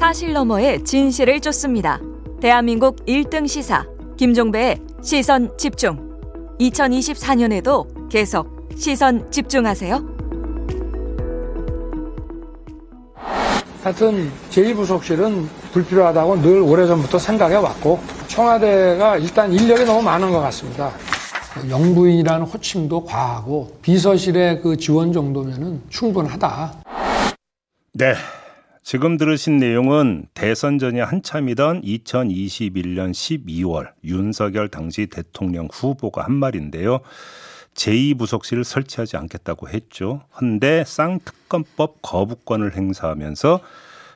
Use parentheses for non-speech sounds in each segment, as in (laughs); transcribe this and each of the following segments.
사실 너머의 진실을 쫓습니다. 대한민국 1등 시사 김종배의 시선 집중. 2024년에도 계속 시선 집중하세요. 하여튼 제2부속실은 불필요하다고 늘 오래전부터 생각해 왔고 청와대가 일단 인력이 너무 많은 것 같습니다. 영부인이라는 호칭도 과하고 비서실의 그 지원 정도면은 충분하다. 네. 지금 들으신 내용은 대선 전이 한참이던 2021년 12월 윤석열 당시 대통령 후보가 한 말인데요. 제2부속실을 설치하지 않겠다고 했죠. 헌데 쌍특검법 거부권을 행사하면서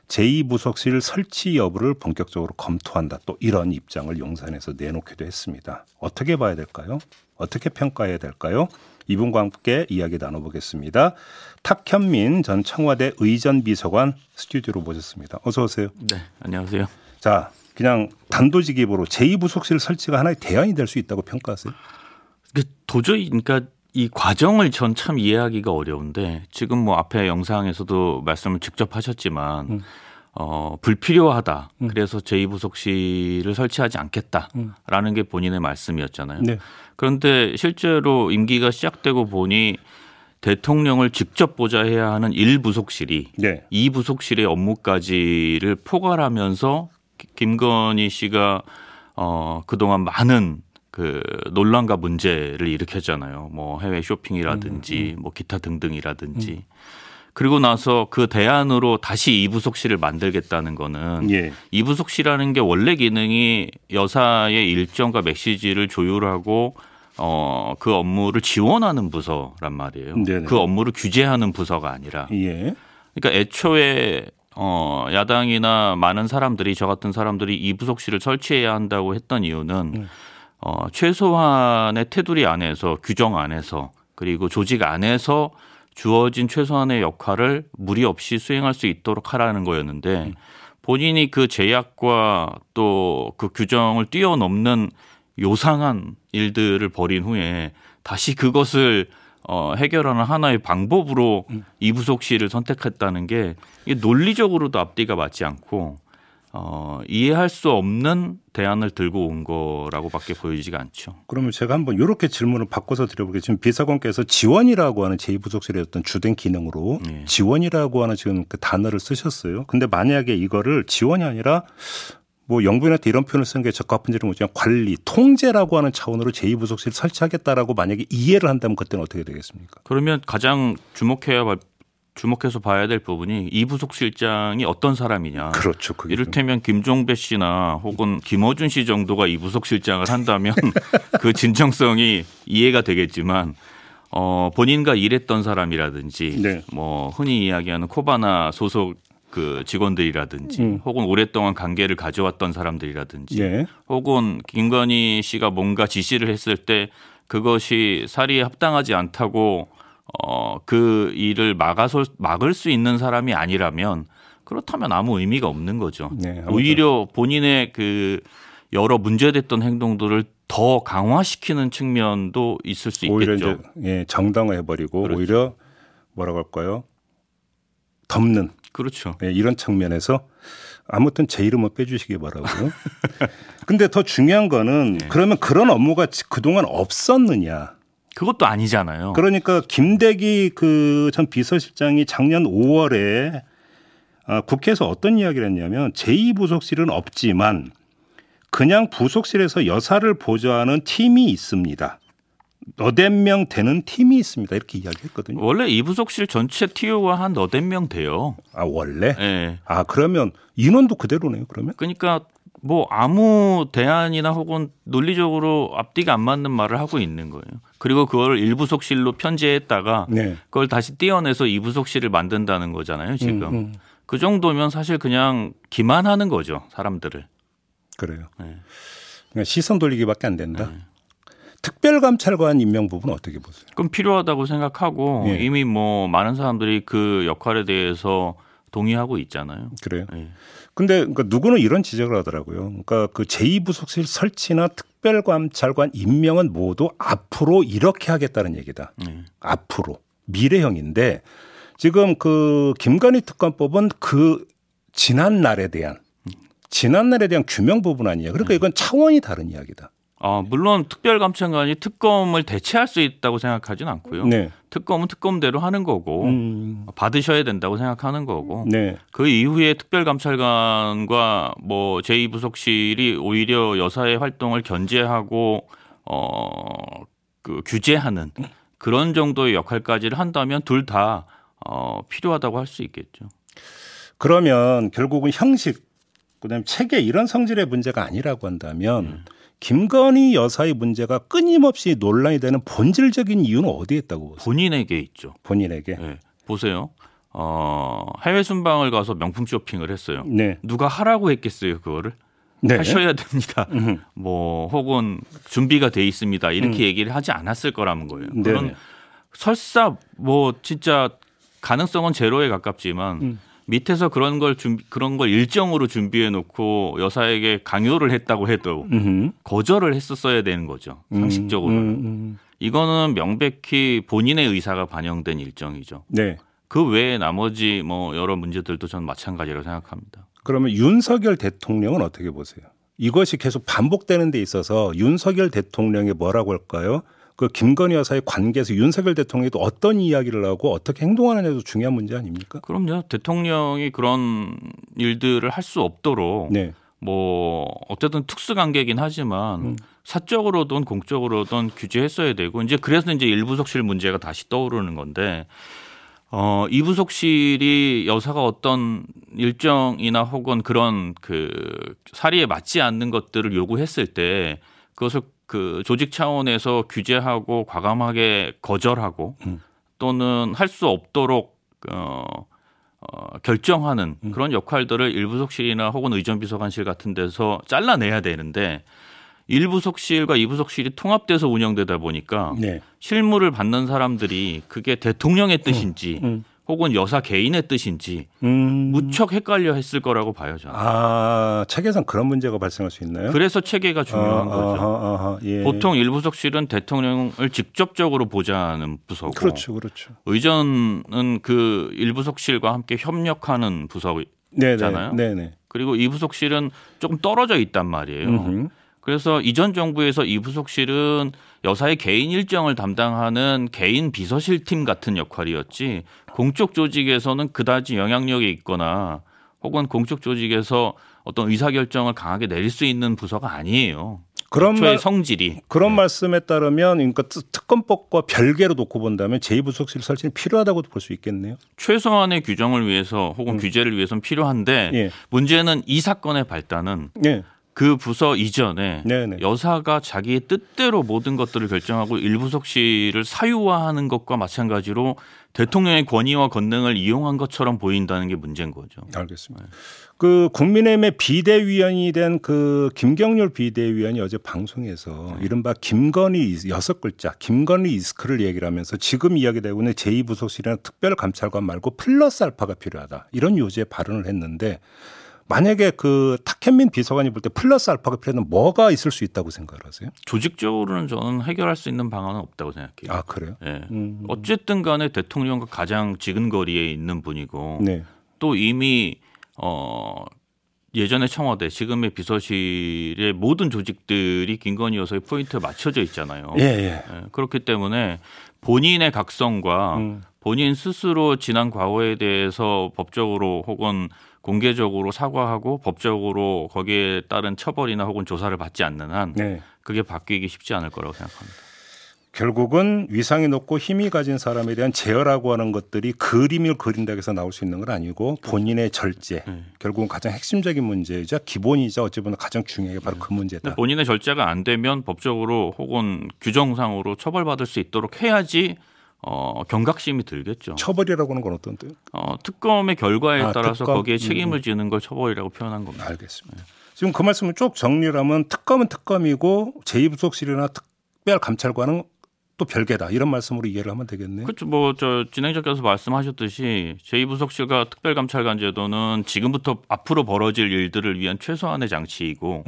제2부속실 설치 여부를 본격적으로 검토한다. 또 이런 입장을 용산에서 내놓기도 했습니다. 어떻게 봐야 될까요? 어떻게 평가해야 될까요? 이분과 함께 이야기 나눠보겠습니다. 탁현민 전 청와대 의전비서관 스튜디오로 모셨습니다. 어서 오세요. 네, 안녕하세요. 자, 그냥 단도직입으로 제2부속실 설치가 하나의 대안이 될 수 있다고 평가하세요? 도저히 그러니까 이 과정을 전 참 이해하기가 어려운데 지금 뭐 앞에 영상에서도 말씀을 직접 하셨지만 음. 어, 불필요하다. 음. 그래서 제2부속실을 설치하지 않겠다라는 음. 게 본인의 말씀이었잖아요. 네. 그런데 실제로 임기가 시작되고 보니 대통령을 직접 보좌 해야 하는 1부속실이 네. 2부속실의 업무까지를 포괄하면서 김건희 씨가 어, 그동안 많은 그 논란과 문제를 일으켰잖아요. 뭐 해외 쇼핑이라든지 음, 음. 뭐 기타 등등이라든지. 음. 그리고 나서 그 대안으로 다시 이부속실을 만들겠다는 거는 예. 이부속실이라는 게 원래 기능이 여사의 일정과 메시지를 조율하고 어, 그 업무를 지원하는 부서란 말이에요. 네네. 그 업무를 규제하는 부서가 아니라. 예. 그러니까 애초에 어, 야당이나 많은 사람들이 저 같은 사람들이 이 부속실을 설치해야 한다고 했던 이유는 음. 어, 최소한의 테두리 안에서 규정 안에서 그리고 조직 안에서 주어진 최소한의 역할을 무리 없이 수행할 수 있도록 하라는 거였는데 본인이 그 제약과 또 그 규정을 뛰어넘는 요상한 일들을 벌인 후에 다시 그것을 어, 해결하는 하나의 방법으로 음. 이부속실을 선택했다는 게 이게 논리적으로도 앞뒤가 맞지 않고 어, 이해할 수 없는 대안을 들고 온 거라고밖에 보이지가 않죠. 그러면 제가 한번 이렇게 질문을 바꿔서 드려볼게요. 지금 비서관께서 지원이라고 하는 제2부속실의 어떤 주된 기능으로 네. 지원이라고 하는 지금 그 단어를 쓰셨어요. 근데 만약에 이거를 지원이 아니라 뭐 영부인한테 이런 표현을 쓰는 게 적합한지는 모르지만 관리, 통제라고 하는 차원으로 제2부속실 설치하겠다라고 만약에 이해를 한다면 그때는 어떻게 되겠습니까? 그러면 가장 주목해야 주목해서 봐야 될 부분이 이 부속 실장이 어떤 사람이냐. 그렇죠. 이를테면 김종배 씨나 혹은 김어준 씨 정도가 이 부속 실장을 한다면 (laughs) 그 진정성이 이해가 되겠지만 어, 본인과 일했던 사람이라든지 네. 뭐 흔히 이야기하는 코바나 소속 그 직원들이라든지 음. 혹은 오랫동안 관계를 가져왔던 사람들이라든지 네. 혹은 김건희 씨가 뭔가 지시를 했을 때 그것이 사리에 합당하지 않다고 어, 그 일을 막아서 막을 수 있는 사람이 아니라면 그렇다면 아무 의미가 없는 거죠. 네, 오히려 본인의 그 여러 문제됐던 행동들을 더 강화시키는 측면도 있을 수 오히려 있겠죠. 이제 예, 정당화해버리고 그렇죠. 오히려 뭐라고 할까요? 덮는. 그렇죠. 예, 이런 측면에서 아무튼 제 이름은 빼주시기 바라고요. (laughs) 근데 더 중요한 거는 네. 그러면 그런 업무가 그동안 없었느냐? 그것도 아니잖아요. 그러니까 김대기 그 전 비서실장이 작년 5월에 아, 국회에서 어떤 이야기를 했냐면 제2부속실은 없지만 그냥 부속실에서 여사를 보좌하는 팀이 있습니다. 너댓 명 되는 팀이 있습니다. 이렇게 이야기했거든요. 원래 이 부속실 전체 TO가 한 너댓 명 돼요. 아 원래? 네. 아 그러면 인원도 그대로네요. 그러면? 그러니까 뭐 아무 대안이나 혹은 논리적으로 앞뒤가 안 맞는 말을 하고 있는 거예요. 그리고 그걸 일부 속실로 편제했다가 네. 그걸 다시 떼어내서 이부 속실을 만든다는 거잖아요. 지금 음, 음. 그 정도면 사실 그냥 기만하는 거죠 사람들을. 그래요. 네. 그러니까 시선 돌리기밖에 안 된다. 네. 특별감찰관 임명 부분 어떻게 보세요? 그럼 필요하다고 생각하고 네. 이미 뭐 많은 사람들이 그 역할에 대해서 동의하고 있잖아요. 그래요. 네. 근데 그러니까 누구는 이런 지적을 하더라고요. 그러니까 그 제2부속실 설치나 특별감찰관 임명은 모두 앞으로 이렇게 하겠다는 얘기다. 네. 앞으로 미래형인데 지금 그 김건희 특검법은 그 지난 날에 대한 지난 날에 대한 규명 부분 아니에요. 그러니까 이건 차원이 다른 이야기다. 아, 물론 특별감찰관이 특검을 대체할 수 있다고 생각하진 않고요. 네. 특검은 특검대로 하는 거고 음. 받으셔야 된다고 생각하는 거고 네. 그 이후에 특별감찰관과 뭐 제2부속실이 오히려 여사의 활동을 견제하고 어그 규제하는 그런 정도의 역할까지를 한다면 둘 다 어, 필요하다고 할 수 있겠죠. 그러면 결국은 형식 그다음에 체계 이런 성질의 문제가 아니라고 한다면 음. 김건희 여사의 문제가 끊임없이 논란이 되는 본질적인 이유는 어디에 있다고 보세요? 본인에게 있죠. 본인에게. 네. 보세요. 어, 해외 순방을 가서 명품 쇼핑을 했어요. 네. 누가 하라고 했겠어요, 그거를? 네. 하셔야 됩니다. 음. 뭐 혹은 준비가 돼 있습니다. 이렇게 얘기를 하지 않았을 거라는 거예요. 네. 그런 설사 뭐 진짜 가능성은 제로에 가깝지만 음. 밑에서 그런 걸 준비 그런 걸 일정으로 준비해 놓고 여사에게 강요를 했다고 해도 음흠. 거절을 했었어야 되는 거죠. 상식적으로는. 음, 음. 이거는 명백히 본인의 의사가 반영된 일정이죠. 네. 그 외에 나머지 뭐 여러 문제들도 저는 마찬가지라고 생각합니다. 그러면 윤석열 대통령은 어떻게 보세요? 이것이 계속 반복되는 데 있어서 윤석열 대통령이 뭐라고 할까요? 그 김건희 여사의 관계에서 윤석열 대통령이 또 어떤 이야기를 하고 어떻게 행동하느냐도 중요한 문제 아닙니까? 그럼요. 대통령이 그런 일들을 할 수 없도록 네. 뭐 어쨌든 특수 관계긴 하지만 음. 사적으로든 공적으로든 규제했어야 되고 이제 그래서 이제 일부속실 문제가 다시 떠오르는 건데 어 이부속실이 여사가 어떤 일정이나 혹은 그런 그 사리에 맞지 않는 것들을 요구했을 때 그것을 그 조직 차원에서 규제하고 과감하게 거절하고 음. 또는 할 수 없도록 어 어, 결정하는 음. 그런 역할들을 일부속실이나 혹은 의전비서관실 같은 데서 잘라내야 되는데 일부속실과 이부속실이 통합돼서 운영되다 보니까 네. 실무를 받는 사람들이 그게 대통령의 뜻인지 음. 혹은 여사 개인의 뜻인지 음. 무척 헷갈려 했을 거라고 봐요 저는. 아, 책에선 그런 문제가 발생할 수 있나요? 그래서 체계가 중요한 어, 거죠. 어허, 어허, 예. 보통 일부속실은 대통령을 직접적으로 보좌하는 부서고 그렇죠, 그렇죠. 의전은 그 일부속실과 함께 협력하는 부서잖아요. 네네, 네네. 그리고 이부속실은 조금 떨어져 있단 말이에요. 음흠. 그래서 이전 정부에서 이 부속실은 여사의 개인 일정을 담당하는 개인 비서실 팀 같은 역할이었지 공적 조직에서는 그다지 영향력이 있거나 혹은 공적 조직에서 어떤 의사결정을 강하게 내릴 수 있는 부서가 아니에요. 그런 말, 성질이 그런 말씀에 따르면 그러니까 특- 특검법과 별개로 놓고 본다면 제2부속실 설치는 필요하다고도 볼 수 있겠네요. 최소한의 규정을 위해서 혹은 규제를 위해서는 필요한데 예. 문제는 이 사건의 발단은 예. 그 부서 이전에 네네. 여사가 자기의 뜻대로 모든 것들을 결정하고 일부속실을 사유화하는 것과 마찬가지로 대통령의 권위와 권능을 이용한 것처럼 보인다는 게 문제인 거죠. 알겠습니다. 그 국민의힘의 비대위원이 된 그 김경률 비대위원이 어제 방송에서 이른바 김건희 이- 여섯 글자 김건희 이스크를 얘기를 하면서 지금 이야기되고 있는 제2부속실이나 특별감찰관 말고 플러스 알파가 필요하다 이런 요지의 발언을 했는데 만약에 그 탁현민 비서관이 볼 때 플러스 알파가 필요하면 뭐가 있을 수 있다고 생각하세요? 조직적으로는 저는 해결할 수 있는 방안은 없다고 생각해요. 아 그래요? 예. 음. 어쨌든 간에 대통령과 가장 지근거리에 있는 분이고 네. 또 이미 어 예전에 청와대 지금의 비서실의 모든 조직들이 김건희 여사의 포인트에 맞춰져 있잖아요. 예, 예. 예, 그렇기 때문에 본인의 각성과 음. 본인 스스로 지난 과거에 대해서 법적으로 혹은 공개적으로 사과하고 법적으로 거기에 따른 처벌이나 혹은 조사를 받지 않는 한 네. 그게 바뀌기 쉽지 않을 거라고 생각합니다. 결국은 위상이 높고 힘이 가진 사람에 대한 제어라고 하는 것들이 그림을 그린다고 해서 나올 수 있는 건 아니고 본인의 절제 네. 결국은 가장 핵심적인 문제이자 기본이자 어찌 보면 가장 중요한 게 바로 그 문제다. 본인의 절제가 안 되면 법적으로 혹은 규정상으로 처벌받을 수 있도록 해야지 어, 경각심이 들겠죠. 처벌이라고 하는 건 어떤 뜻? 어, 특검의 결과에 아, 따라서 특검? 거기에 음, 책임을 지는 걸 처벌이라고 표현한 겁니다. 알겠습니다. 지금 그 말씀을 쭉 정리를 하면 특검은 특검이고 제2부속실이나 특별 감찰관은 또 별개다 이런 말씀으로 이해를 하면 되겠네요. 그렇죠. 뭐 저 진행자께서 말씀하셨듯이 제2부속실과 특별감찰관 제도는 지금부터 앞으로 벌어질 일들을 위한 최소한의 장치이고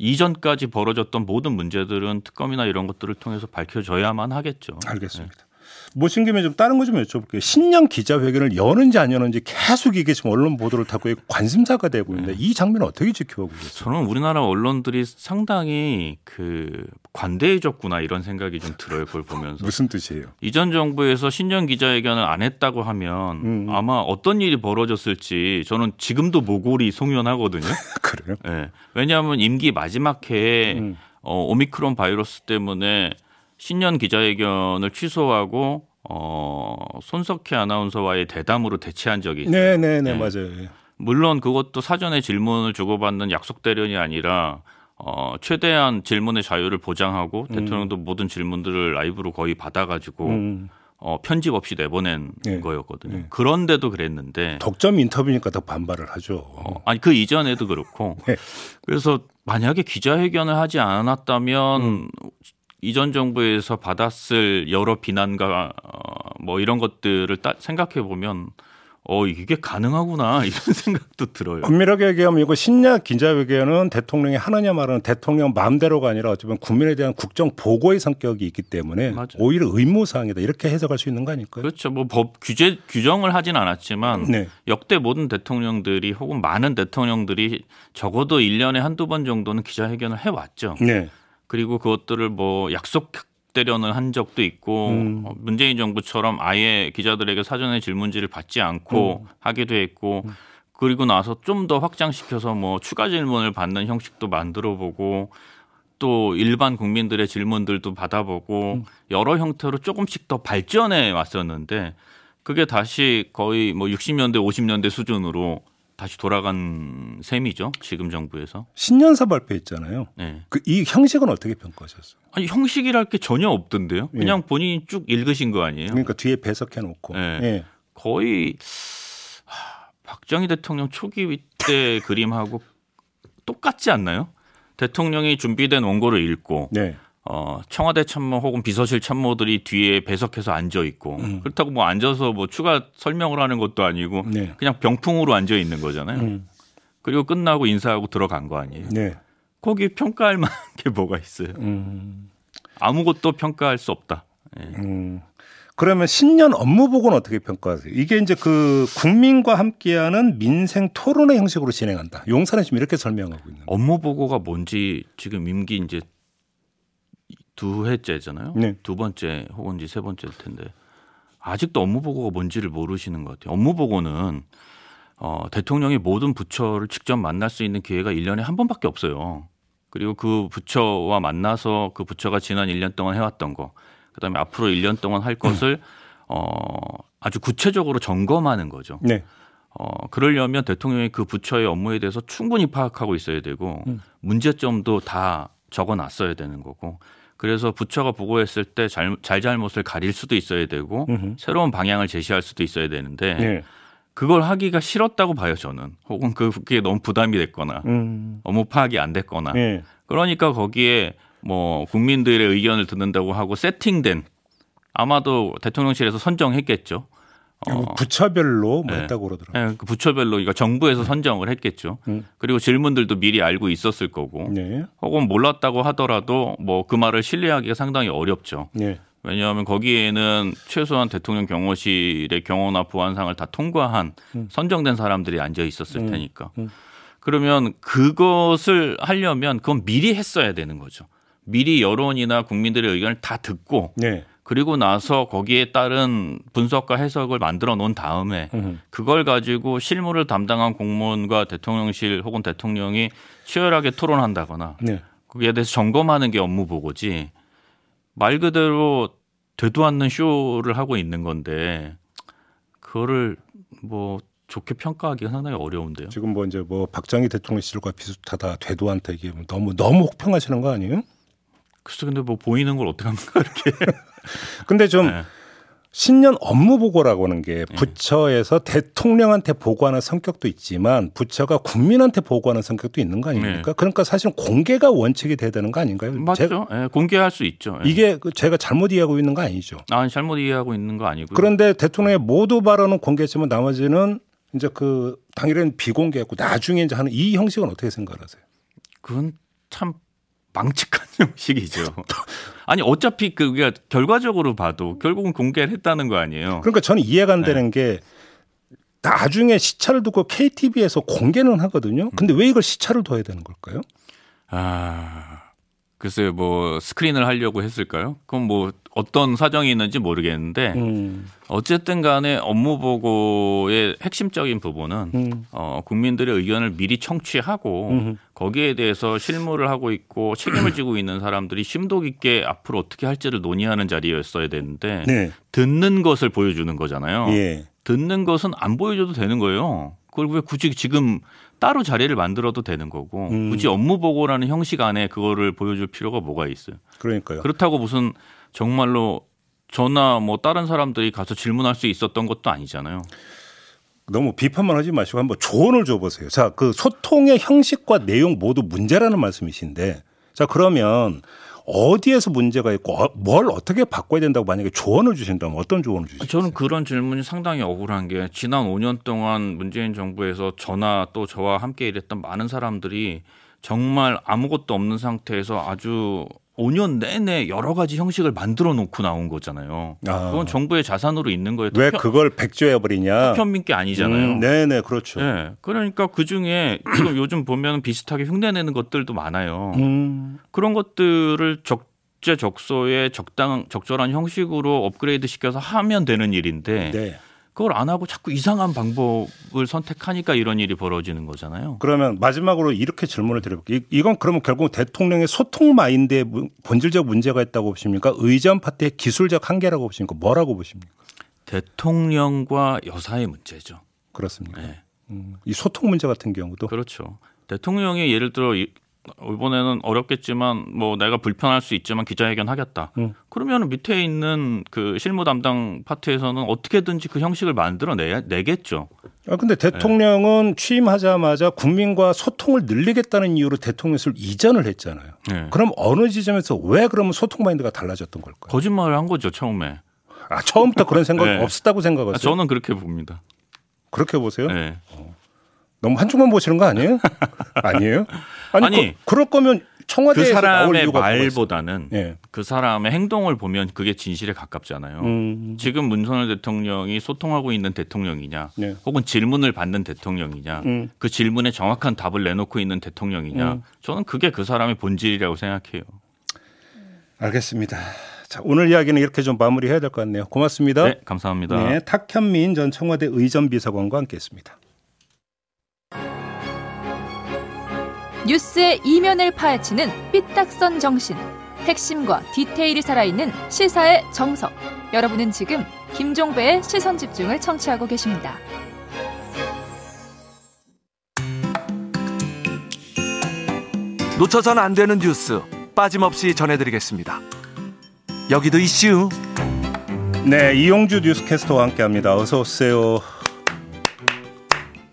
이전까지 벌어졌던 모든 문제들은 특검이나 이런 것들을 통해서 밝혀져야만 하겠죠. 알겠습니다. 모신 김에 좀 다른 거 좀 여쭤볼게요. 신년 기자회견을 여는지 안 여는지 계속 이게 지금 언론 보도를 타고 관심사가 되고 있는데 이 장면은 어떻게 지켜보고 계세요? 저는 우리나라 언론들이 상당히 그 관대해졌구나 이런 생각이 좀 들어요. 그걸 보면서. (laughs) 무슨 뜻이에요? 이전 정부에서 신년 기자회견을 안 했다고 하면 음. 아마 어떤 일이 벌어졌을지 저는 지금도 모골이 송연하거든요. (laughs) 그래요? 네. 왜냐하면 임기 마지막 해에 음. 어, 오미크론 바이러스 때문에 신년 기자회견을 취소하고 어, 손석희 아나운서와의 대담으로 대치한 적이 있어요. 네, 네, 네, 맞아요. 물론 그것도 사전에 질문을 주고받는 약속 대련이 아니라 어, 최대한 질문의 자유를 보장하고 음. 대통령도 모든 질문들을 라이브로 거의 받아가지고 음. 어, 편집 없이 내보낸 네. 거였거든요. 네. 그런데도 그랬는데 독점 인터뷰니까 더 반발을 하죠. 어, 아니 그 이전에도 그렇고 네. 그래서 만약에 기자회견을 하지 않았다면 음. 이전 정부에서 받았을 여러 비난과 어, 뭐 이런 것들을 딱 생각해 보면 어 이게 가능하구나 (laughs) 이런 생각도 들어요. 엄밀하게 얘기하면 이거 신년 기자회견은 대통령이 하느냐 말하는 대통령 마음대로가 아니라 어쩌면 국민에 대한 국정 보고의 성격이 있기 때문에 맞아요. 오히려 의무 사항이다 이렇게 해석할 수 있는 거 아닐까요? 그렇죠. 뭐 법 규제 규정을 하진 않았지만 네. 역대 모든 대통령들이 혹은 많은 대통령들이 적어도 1년에 한두 번 정도는 기자회견을 해 왔죠. 네. 그리고 그것들을 뭐 약속 대련을 한 적도 있고 음. 어, 문재인 정부처럼 아예 기자들에게 사전에 질문지를 받지 않고 음. 하기도 했고 음. 그리고 나서 좀 더 확장시켜서 뭐 추가 질문을 받는 형식도 만들어 보고 또 일반 국민들의 질문들도 받아보고 음. 여러 형태로 조금씩 더 발전해 왔었는데 그게 다시 거의 뭐 60년대 50년대 수준으로 다시 돌아간 셈이죠. 지금 정부에서. 신년사 발표했잖아요. 네. 그 이 형식은 어떻게 평가하셨어요? 아니 형식이랄 게 전혀 없던데요. 예. 그냥 네. 본인이 쭉 읽으신 거 아니에요? 그러니까 뒤에 배석해 놓고. 네. 네. 거의 하, 박정희 대통령 초기 때 (laughs) 그림하고 똑같지 않나요? 대통령이 준비된 원고를 읽고 네. 어, 청와대 참모 혹은 비서실 참모들이 뒤에 배석해서 앉아 있고 음. 그렇다고 뭐 앉아서 뭐 추가 설명을 하는 것도 아니고 네. 그냥 병풍으로 앉아 있는 거잖아요. 음. 그리고 끝나고 인사하고 들어간 거 아니에요. 네. 거기 평가할 만한 게 뭐가 있어요. 음. 아무것도 평가할 수 없다. 네. 음. 그러면 신년 업무 보고는 어떻게 평가하세요? 이게 이제 그 국민과 함께하는 민생 토론의 형식으로 진행한다. 용사는 지금 이렇게 설명하고 있는. 업무 보고가 뭔지 지금 임기 이제 두 해째잖아요. 네. 두 번째 혹은 세 번째일 텐데 아직도 업무 보고가 뭔지를 모르시는 것 같아요. 업무 보고는 어, 대통령이 모든 부처를 직접 만날 수 있는 기회가 1년에 한 번밖에 없어요. 그리고 그 부처와 만나서 그 부처가 지난 1년 동안 해왔던 거, 그 다음에 앞으로 1년 동안 할 것을 어, 아주 구체적으로 점검하는 거죠. 네. 어, 그러려면 대통령이 그 부처의 업무에 대해서 충분히 파악하고 있어야 되고 음. 문제점도 다 적어 놨어야 되는 거고 그래서 부처가 보고했을 때 잘, 잘잘못을 가릴 수도 있어야 되고 으흠. 새로운 방향을 제시할 수도 있어야 되는데 네. 그걸 하기가 싫었다고 봐요 저는 혹은 그, 그게 너무 부담이 됐거나 음. 업무 파악이 안 됐거나 네. 그러니까 거기에 뭐 국민들의 의견을 듣는다고 하고 세팅된 아마도 대통령실에서 선정했겠죠. 어. 부처별로 뭐 네. 했다고 그러더라고요. 네, 그 부처별로 이거 정부에서 선정을 했겠죠. 음. 그리고 질문들도 미리 알고 있었을 거고, 네. 혹은 몰랐다고 하더라도 뭐 그 말을 신뢰하기가 상당히 어렵죠. 네. 왜냐하면 거기에는 최소한 대통령 경호실의 경호나 보안상을 다 통과한 음. 선정된 사람들이 앉아 있었을 음. 테니까. 음. 그러면 그것을 하려면 그건 미리 했어야 되는 거죠. 미리 여론이나 국민들의 의견을 다 듣고 네. 그리고 나서 거기에 따른 분석과 해석을 만들어 놓은 다음에 그걸 가지고 실무를 담당한 공무원과 대통령실 혹은 대통령이 치열하게 토론한다거나 네. 거기에 대해서 점검하는 게 업무 보고지 말 그대로 되도 않는 쇼를 하고 있는 건데 그거를 뭐 좋게 평가하기가 상당히 어려운데요. 지금 뭐 이제 뭐 박정희 대통령 시절과 비슷하다 되도 않다 이게 너무 너무 혹평하시는 거 아니에요? 글쎄 근데 뭐 보이는 걸 어떻게 합니까 이렇게. (laughs) 근데 좀 네. 신년 업무 보고라고 하는 게 네. 부처에서 네. 대통령한테 보고하는 성격도 있지만 부처가 국민한테 보고하는 성격도 있는 거 아닙니까? 네. 그러니까 사실은 공개가 원칙이 돼야 되는 거 아닌가요? 맞죠. 네, 공개할 수 있죠. 네. 이게 그 제가 잘못 이해하고 있는 거 아니죠? 아, 잘못 이해하고 있는 거 아니고요. 그런데 대통령의 모두 발언은 공개했지만 나머지는 이제 그 당일에는 비공개했고 나중에 이제 하는 이 형식은 어떻게 생각하세요? 그건 참 망측한 (laughs) 형식이죠. 아니 어차피 그게 결과적으로 봐도 결국은 공개를 했다는 거 아니에요. 그러니까 저는 이해가 안 되는 게 나중에 시차를 두고 KTV에서 공개는 하거든요. 근데 왜 이걸 시차를 둬야 되는 걸까요? 아, 글쎄요, 뭐 스크린을 하려고 했을까요? 그럼 뭐 어떤 사정이 있는지 모르겠는데 음. 어쨌든 간에 업무 보고의 핵심적인 부분은 음. 어, 국민들의 의견을 미리 청취하고 음. 거기에 대해서 실무를 하고 있고 책임을 (clears throat) 지고 있는 사람들이 심도 깊게 앞으로 어떻게 할지를 논의하는 자리였어야 되는데 네. 듣는 것을 보여주는 거잖아요. 예. 듣는 것은 안 보여줘도 되는 거예요. 그걸 왜 굳이 지금 따로 자리를 만들어도 되는 거고 음. 굳이 업무 보고라는 형식 안에 그거를 보여줄 필요가 뭐가 있어요. 그러니까요. 그렇다고 무슨 정말로 저나 뭐 다른 사람들이 가서 질문할 수 있었던 것도 아니잖아요. 너무 비판만 하지 마시고 한번 조언을 줘보세요. 자, 그 소통의 형식과 내용 모두 문제라는 말씀이신데, 자 그러면 어디에서 문제가 있고 어, 뭘 어떻게 바꿔야 된다고 만약에 조언을 주신다면 어떤 조언을 주시겠어요? 저는 그런 질문이 상당히 억울한 게 지난 5년 동안 문재인 정부에서 저나 또 저와 함께 일했던 많은 사람들이 정말 아무것도 없는 상태에서 아주 5년 내내 여러 가지 형식을 만들어 놓고 나온 거잖아요. 아. 그건 정부의 자산으로 있는 거예요. 왜 편- 그걸 백조해 버리냐? 편민 게 아니잖아요. 음, 네네 그렇죠. 예. 그러니까 그 중에 지금 요즘 보면 비슷하게 흉내내는 것들도 많아요. 음, 그런 것들을 적재적소에 적당 적절한 형식으로 업그레이드 시켜서 하면 되는 일인데 네. 그걸 안 하고 자꾸 이상한 방법을 선택하니까 이런 일이 벌어지는 거잖아요. 그러면 마지막으로 이렇게 질문을 드려볼게요. 이- 이건 그러면 결국 대통령의 소통 마인드에 문- 본질적 문제가 있다고 보십니까? 의전 파트의 기술적 한계라고 보십니까? 뭐라고 보십니까? 대통령과 여사의 문제죠. 그렇습니까? 네. 음, 이 소통 문제 같은 경우도 그렇죠. 대통령이 예를 들어 이- 이번에는 어렵겠지만 뭐 내가 불편할 수 있지만 기자회견 하겠다. 음. 그러면 밑에 있는 그 실무 담당 파트에서는 어떻게든지 그 형식을 만들어 내, 내겠죠. 아, 근데 대통령은 취임하자마자 국민과 소통을 늘리겠다는 이유로 대통령실 이전을 했잖아요. 네. 그럼 어느 지점에서 왜 그러면 소통 마인드가 달라졌던 걸까요? 거짓말을 한 거죠 처음에. 아, 처음부터 그런 생각이 (laughs) 네. 없었다고 아, 생각하세요? 저는 그렇게 봅니다. 그렇게 보세요? 네. 너무 한쪽만 보시는 거 아니에요? (laughs) 아니에요? 아니, 아니, 그, 럴 거면 그 청와대에서 나올 사람의? 말보다는 예. 그 사람의 행동을 보면 그게 진실에 가깝잖아요. 음, 지금 문선열 대통령이 소통하고 있는 대통령이냐, 네. 혹은 질문을 받는 대통령이냐, 음. 그 질문에 정확한 답을 내놓고 있는 대통령이냐, 음. 저는 그게 그 사람의 본질이라고 생각해요. 알겠습니다. 자, 오늘 이야기는 이렇게 좀 마무리해야 될 것 같네요. 고맙습니다. 네, 감사합니다. 네, 탁현민 전 청와대 의전비서관과 함께했습니다. 뉴스의 이면을 파헤치는 삐딱선 정신. 핵심과 디테일이 살아있는 시사의 정석. 여러분은 지금 김종배의 시선 집중을 청취하고 계십니다. 놓쳐선 안 되는 뉴스 빠짐없이 전해드리겠습니다. 여기도 이슈. 네, 이용주 뉴스캐스터와 함께합니다. 어서 오세요.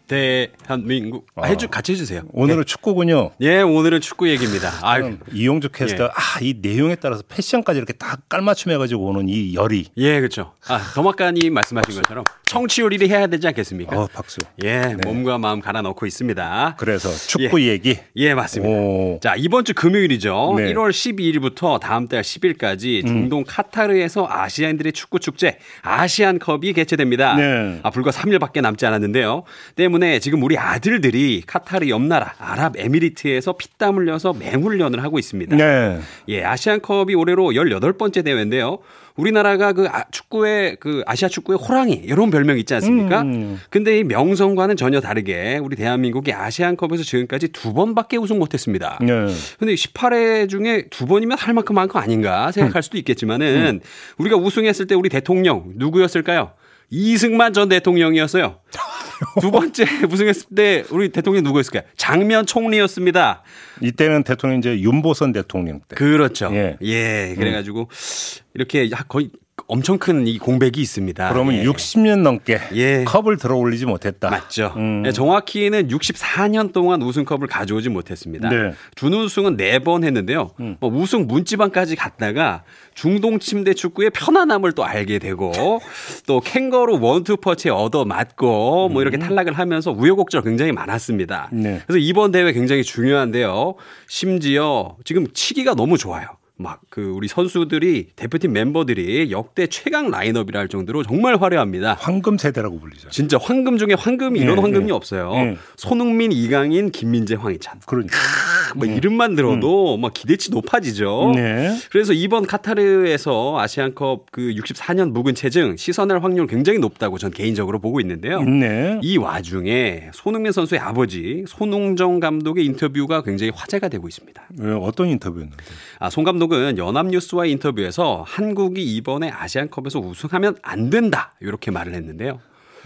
대한민국 아, 해주 같이 해주세요. 오늘은 축구군요. 예, 오늘은 축구 얘기입니다. 아유, 저는 이용주 캐스터 예. 아, 이 내용에 따라서 패션까지 이렇게 딱 깔맞춤해가지고 오는 이 열이. 예, 그렇죠. 아, 더마카님 말씀하신 것처럼 청취율 1위 해야 되지 않겠습니까? 어, 박수. 예, 몸과 마음 갈아 넣고 있습니다. 그래서 축구 얘기. 예, 맞습니다. 오. 자, 이번 주 금요일이죠. 네. 1월 12일부터 다음 달 10일까지 음. 중동 카타르에서 아시아인들의 축구 축제 아시안컵이 개최됩니다. 네. 아, 불과 3일밖에 남지 않았는데요. 때문에 지금 우리 아들들이 카타르 옆 나라 아랍에미리트에서 피땀 흘려서 맹훈련을 하고 있습니다. 네. 예, 아시안컵이 올해로 18번째 대회인데요. 우리나라가 그 아- 축구의 그 아시아 축구의 호랑이 이런 별명 있지 않습니까? 음. 근데 이 명성과는 전혀 다르게 우리 대한민국이 아시안컵에서 지금까지 두 번밖에 우승 못했습니다. 네. 근데 18회 중에 두 번이면 할 만큼 많은 거 아닌가 생각할 수도 있겠지만은 우리가 우승했을 때 우리 대통령 누구였을까요? 이승만 전 대통령이었어요. (laughs) (laughs) 두 번째 우승했을 때 우리 대통령 누구였을까요? 장면 총리였습니다. 이때는 대통령 이제 윤보선 대통령 때. 그렇죠. 예. 예. 그래가지고 이렇게 야, 거의 엄청 큰 이 공백이 있습니다. 그러면 예. 60년 넘게 예. 컵을 들어 올리지 못했다. 맞죠. 음. 네, 정확히는 64년 동안 우승컵을 가져오지 못했습니다. 네. 음. 준우승은 4번 했는데요. 뭐 우승 문지방까지 갔다가 중동 침대 축구의 편안함을 또 알게 되고 (laughs) 또 캥거루 원투 퍼치에 얻어 맞고 뭐 이렇게 탈락을 하면서 우여곡절 굉장히 많았습니다. 음. 네. 그래서 이번 대회 굉장히 중요한데요. 심지어 지금 치기가 너무 좋아요. 막 그 우리 선수들이 대표팀 멤버들이 역대 최강 라인업이라 할 정도로 정말 화려합니다. 황금 세대라고 불리죠. 진짜 황금 중에 황금이 이런 네, 황금이 네. 없어요. 네. 손흥민, 이강인, 김민재, 황희찬. 그러니까. 뭐 이름만 들어도 막 기대치 높아지죠. 네. 그래서 이번 카타르에서 아시안컵 그 64년 묵은 체증 시선할 확률 굉장히 높다고 전 개인적으로 보고 있는데요. 네. 이 와중에 손흥민 선수의 아버지 손웅정 감독의 인터뷰가 굉장히 화제가 되고 있습니다. 왜, 어떤 인터뷰였는데? 아, 송 감독 은 연합뉴스와의 인터뷰에서 한국이 이번에 아시안컵에서 우승하면 안 된다 이렇게 말을 했는데요.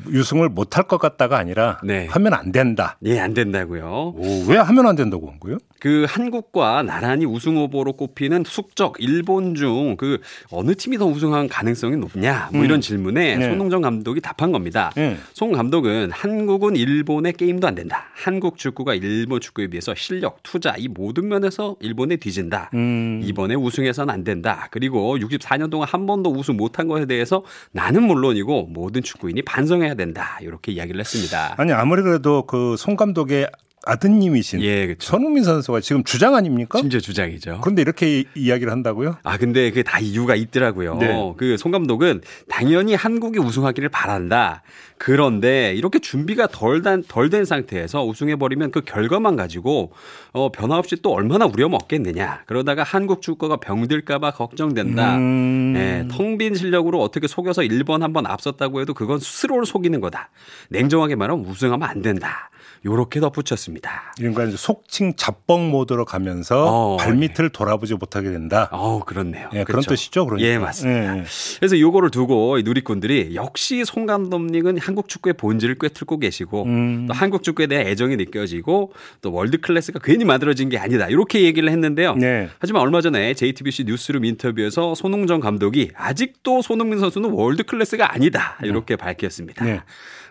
유승을 못할 것 같다가 아니라 네. 하면 안 된다. 예, 안 된다고요. 오, 왜 하면 안 된다고 한 거예요? 그 한국과 나란히 우승 후보로 꼽히는 숙적 일본 중 그 어느 팀이 더 우승한 가능성이 높냐 뭐 이런 질문에 네. 손흥정 감독이 답한 겁니다. 네. 송 감독은 한국은 일본의 게임도 안 된다. 한국 축구가 일본 축구에 비해서 실력, 투자 이 모든 면에서 일본에 뒤진다. 음. 이번에 우승해서는 안 된다. 그리고 64년 동안 한 번도 우승 못한 것에 대해서 나는 물론이고 모든 축구인이 반성해야 된다. 이렇게 이야기를 했습니다. 아니 아무리 그래도 그송 감독의 아드님이신 예, 그쵸. 손흥민 선수가 지금 주장 아닙니까? 심지어 주장이죠. 그런데 이렇게 이- 이야기를 한다고요? 아, 근데 그게 다 이유가 있더라고요. 네. 그송 감독은 당연히 한국이 우승하기를 바란다. 그런데 이렇게 준비가 덜된 상태에서 우승해버리면 그 결과만 가지고 어, 변화 없이 또 얼마나 우려먹겠느냐. 그러다가 한국 축구가 병들까봐 걱정된다. 음. 예, 텅빈 실력으로 어떻게 속여서 1번 한 번 앞섰다고 해도 그건 스스로를 속이는 거다. 냉정하게 말하면 우승하면 안 된다. 요렇게 덧붙였습니다. 그러니까 이제 속칭 잡뻥 모드로 가면서 어, 발밑을 돌아보지 못하게 된다. 어우, 그렇네요. 예, 그런 그렇죠. 뜻이죠, 그러니까. 예, 맞습니다. 예, 예. 그래서 요거를 두고 이 누리꾼들이 역시 손 감독님은 한국 축구의 본질을 꿰뚫고 계시고 음. 또 한국 축구에 대한 애정이 느껴지고 또 월드 클래스가 괜히 만들어진 게 아니다. 이렇게 얘기를 했는데요. 네. 하지만 얼마 전에 JTBC 뉴스룸 인터뷰에서 손웅정 감독이 아직도 손흥민 선수는 월드 클래스가 아니다. 이렇게 밝혔습니다. 네.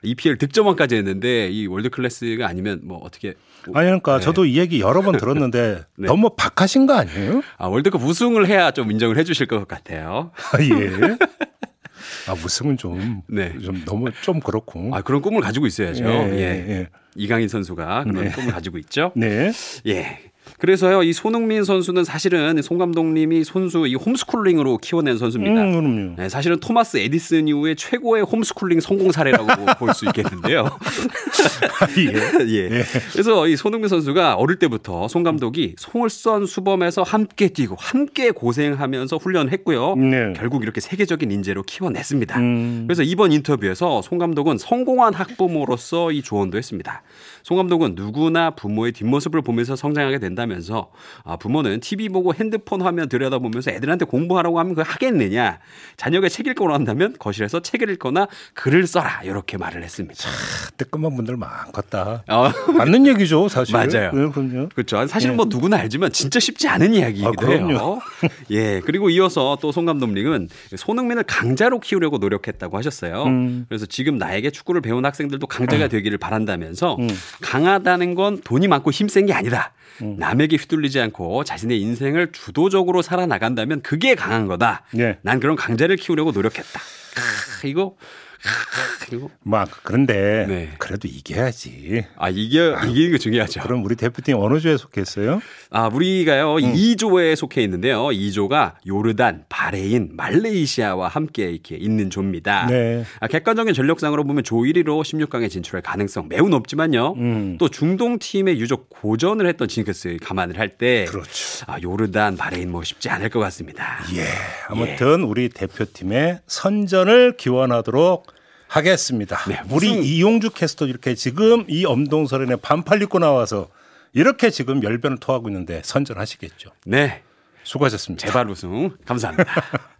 EPL 득점왕까지 했는데 이 월드 클래스가 아니면 뭐 어떻게 아니 그러니까 네. 저도 이 얘기 여러 번 들었는데 (laughs) 네. 너무 박하신 거 아니에요? 아, 월드컵 우승을 해야 좀 인정을 해 주실 것 같아요. (laughs) 아, 예. 아, 우승은 좀, 네. 좀 너무 좀 그렇고. 아, 그런 꿈을 가지고 있어야죠. 예, 예. 예. 이강인 선수가 그런 네. 꿈을 가지고 있죠. 네. 예. 그래서요, 이 손흥민 선수는 사실은 송 감독님이 손수 이 홈스쿨링으로 키워낸 선수입니다. 음. 네, 사실은 토마스 에디슨 이후에 최고의 홈스쿨링 성공 사례라고 (laughs) 볼 수 있겠는데요. 예. (laughs) 예. 그래서 이 손흥민 선수가 어릴 때부터 송 감독이 송을 썬 수범에서 함께 뛰고 함께 고생하면서 훈련을 했고요. 네. 결국 이렇게 세계적인 인재로 키워냈습니다. 음. 그래서 이번 인터뷰에서 송 감독은 성공한 학부모로서 이 조언도 했습니다. 송 감독은 누구나 부모의 뒷모습을 보면서 성장하게 된다면서 아, 부모는 TV 보고 핸드폰 화면 들여다보면서 애들한테 공부하라고 하면 그걸 하겠느냐. 자녀가 책 읽고 한다면 거실에서 책을 읽거나 글을 써라. 이렇게 말을 했습니다. 뜨끔한 분들 많겠다. 어, 맞는 얘기죠, 사실. 맞아요. 네, 그럼요. 그렇죠. 사실 뭐 누구나 알지만 진짜 쉽지 않은 이야기이기도 아. 해요. (laughs) 예. 그리고 이어서 또 송 감독님은 손흥민을 강자로 키우려고 노력했다고 하셨어요. 음. 그래서 지금 나에게 축구를 배운 학생들도 강자가 되기를 바란다면서 강하다는 건 돈이 많고 힘센 게 아니다. 남에게 휘둘리지 않고 자신의 인생을 주도적으로 살아나간다면 그게 강한 거다. 네. 난 그런 강자를 키우려고 노력했다. 크, 이거 크, 이거 막 그런데 네. 그래도 이겨야지. 아 이게 이기는 게 중요하죠. 그럼 우리 대표팀 어느 조에 속했어요? 아, 우리가요, E조에 속해 있는데요. E조가 요르단, 바레인, 말레이시아와 함께 이렇게 있는 조입니다. 네. 아, 객관적인 전력상으로 보면 조 1위로 16강에 진출할 가능성 매우 높지만요. 음. 또 중동 팀의 유독 고전을 했던 징크스 감안을 할 때. 그렇죠. 아, 요르단, 바레인 뭐 쉽지 않을 것 같습니다. 예. 아무튼 우리 대표팀의 선전을 기원하도록 하겠습니다. 네, 우리 무슨- 이용주 캐스터 이렇게 지금 이 엄동설에 반팔 입고 나와서 이렇게 지금 열변을 토하고 있는데 선전하시겠죠. 네. 수고하셨습니다. 제발 우승. 감사합니다. (laughs)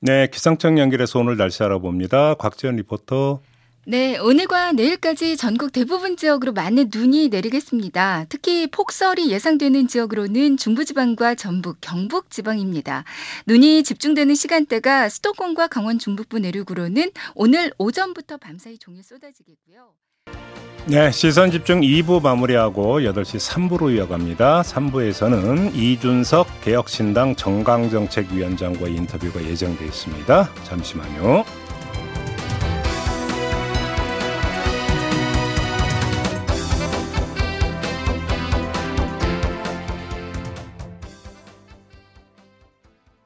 네, 기상청 연결해서 오늘 날씨 알아봅니다. 곽지연 리포터. 네, 오늘과 내일까지 전국 대부분 지역으로 많은 눈이 내리겠습니다. 특히 폭설이 예상되는 지역으로는 중부지방과 전북, 경북 지방입니다. 눈이 집중되는 시간대가 수도권과 강원 중북부 내륙으로는 오늘 오전부터 밤사이 종일 쏟아지겠고요. 네, 시선 집중 2부 마무리하고 8시 3부로 이어갑니다. 3부에서는 이준석 개혁신당 정강정책위원장과 인터뷰가 예정돼 있습니다. 잠시만요.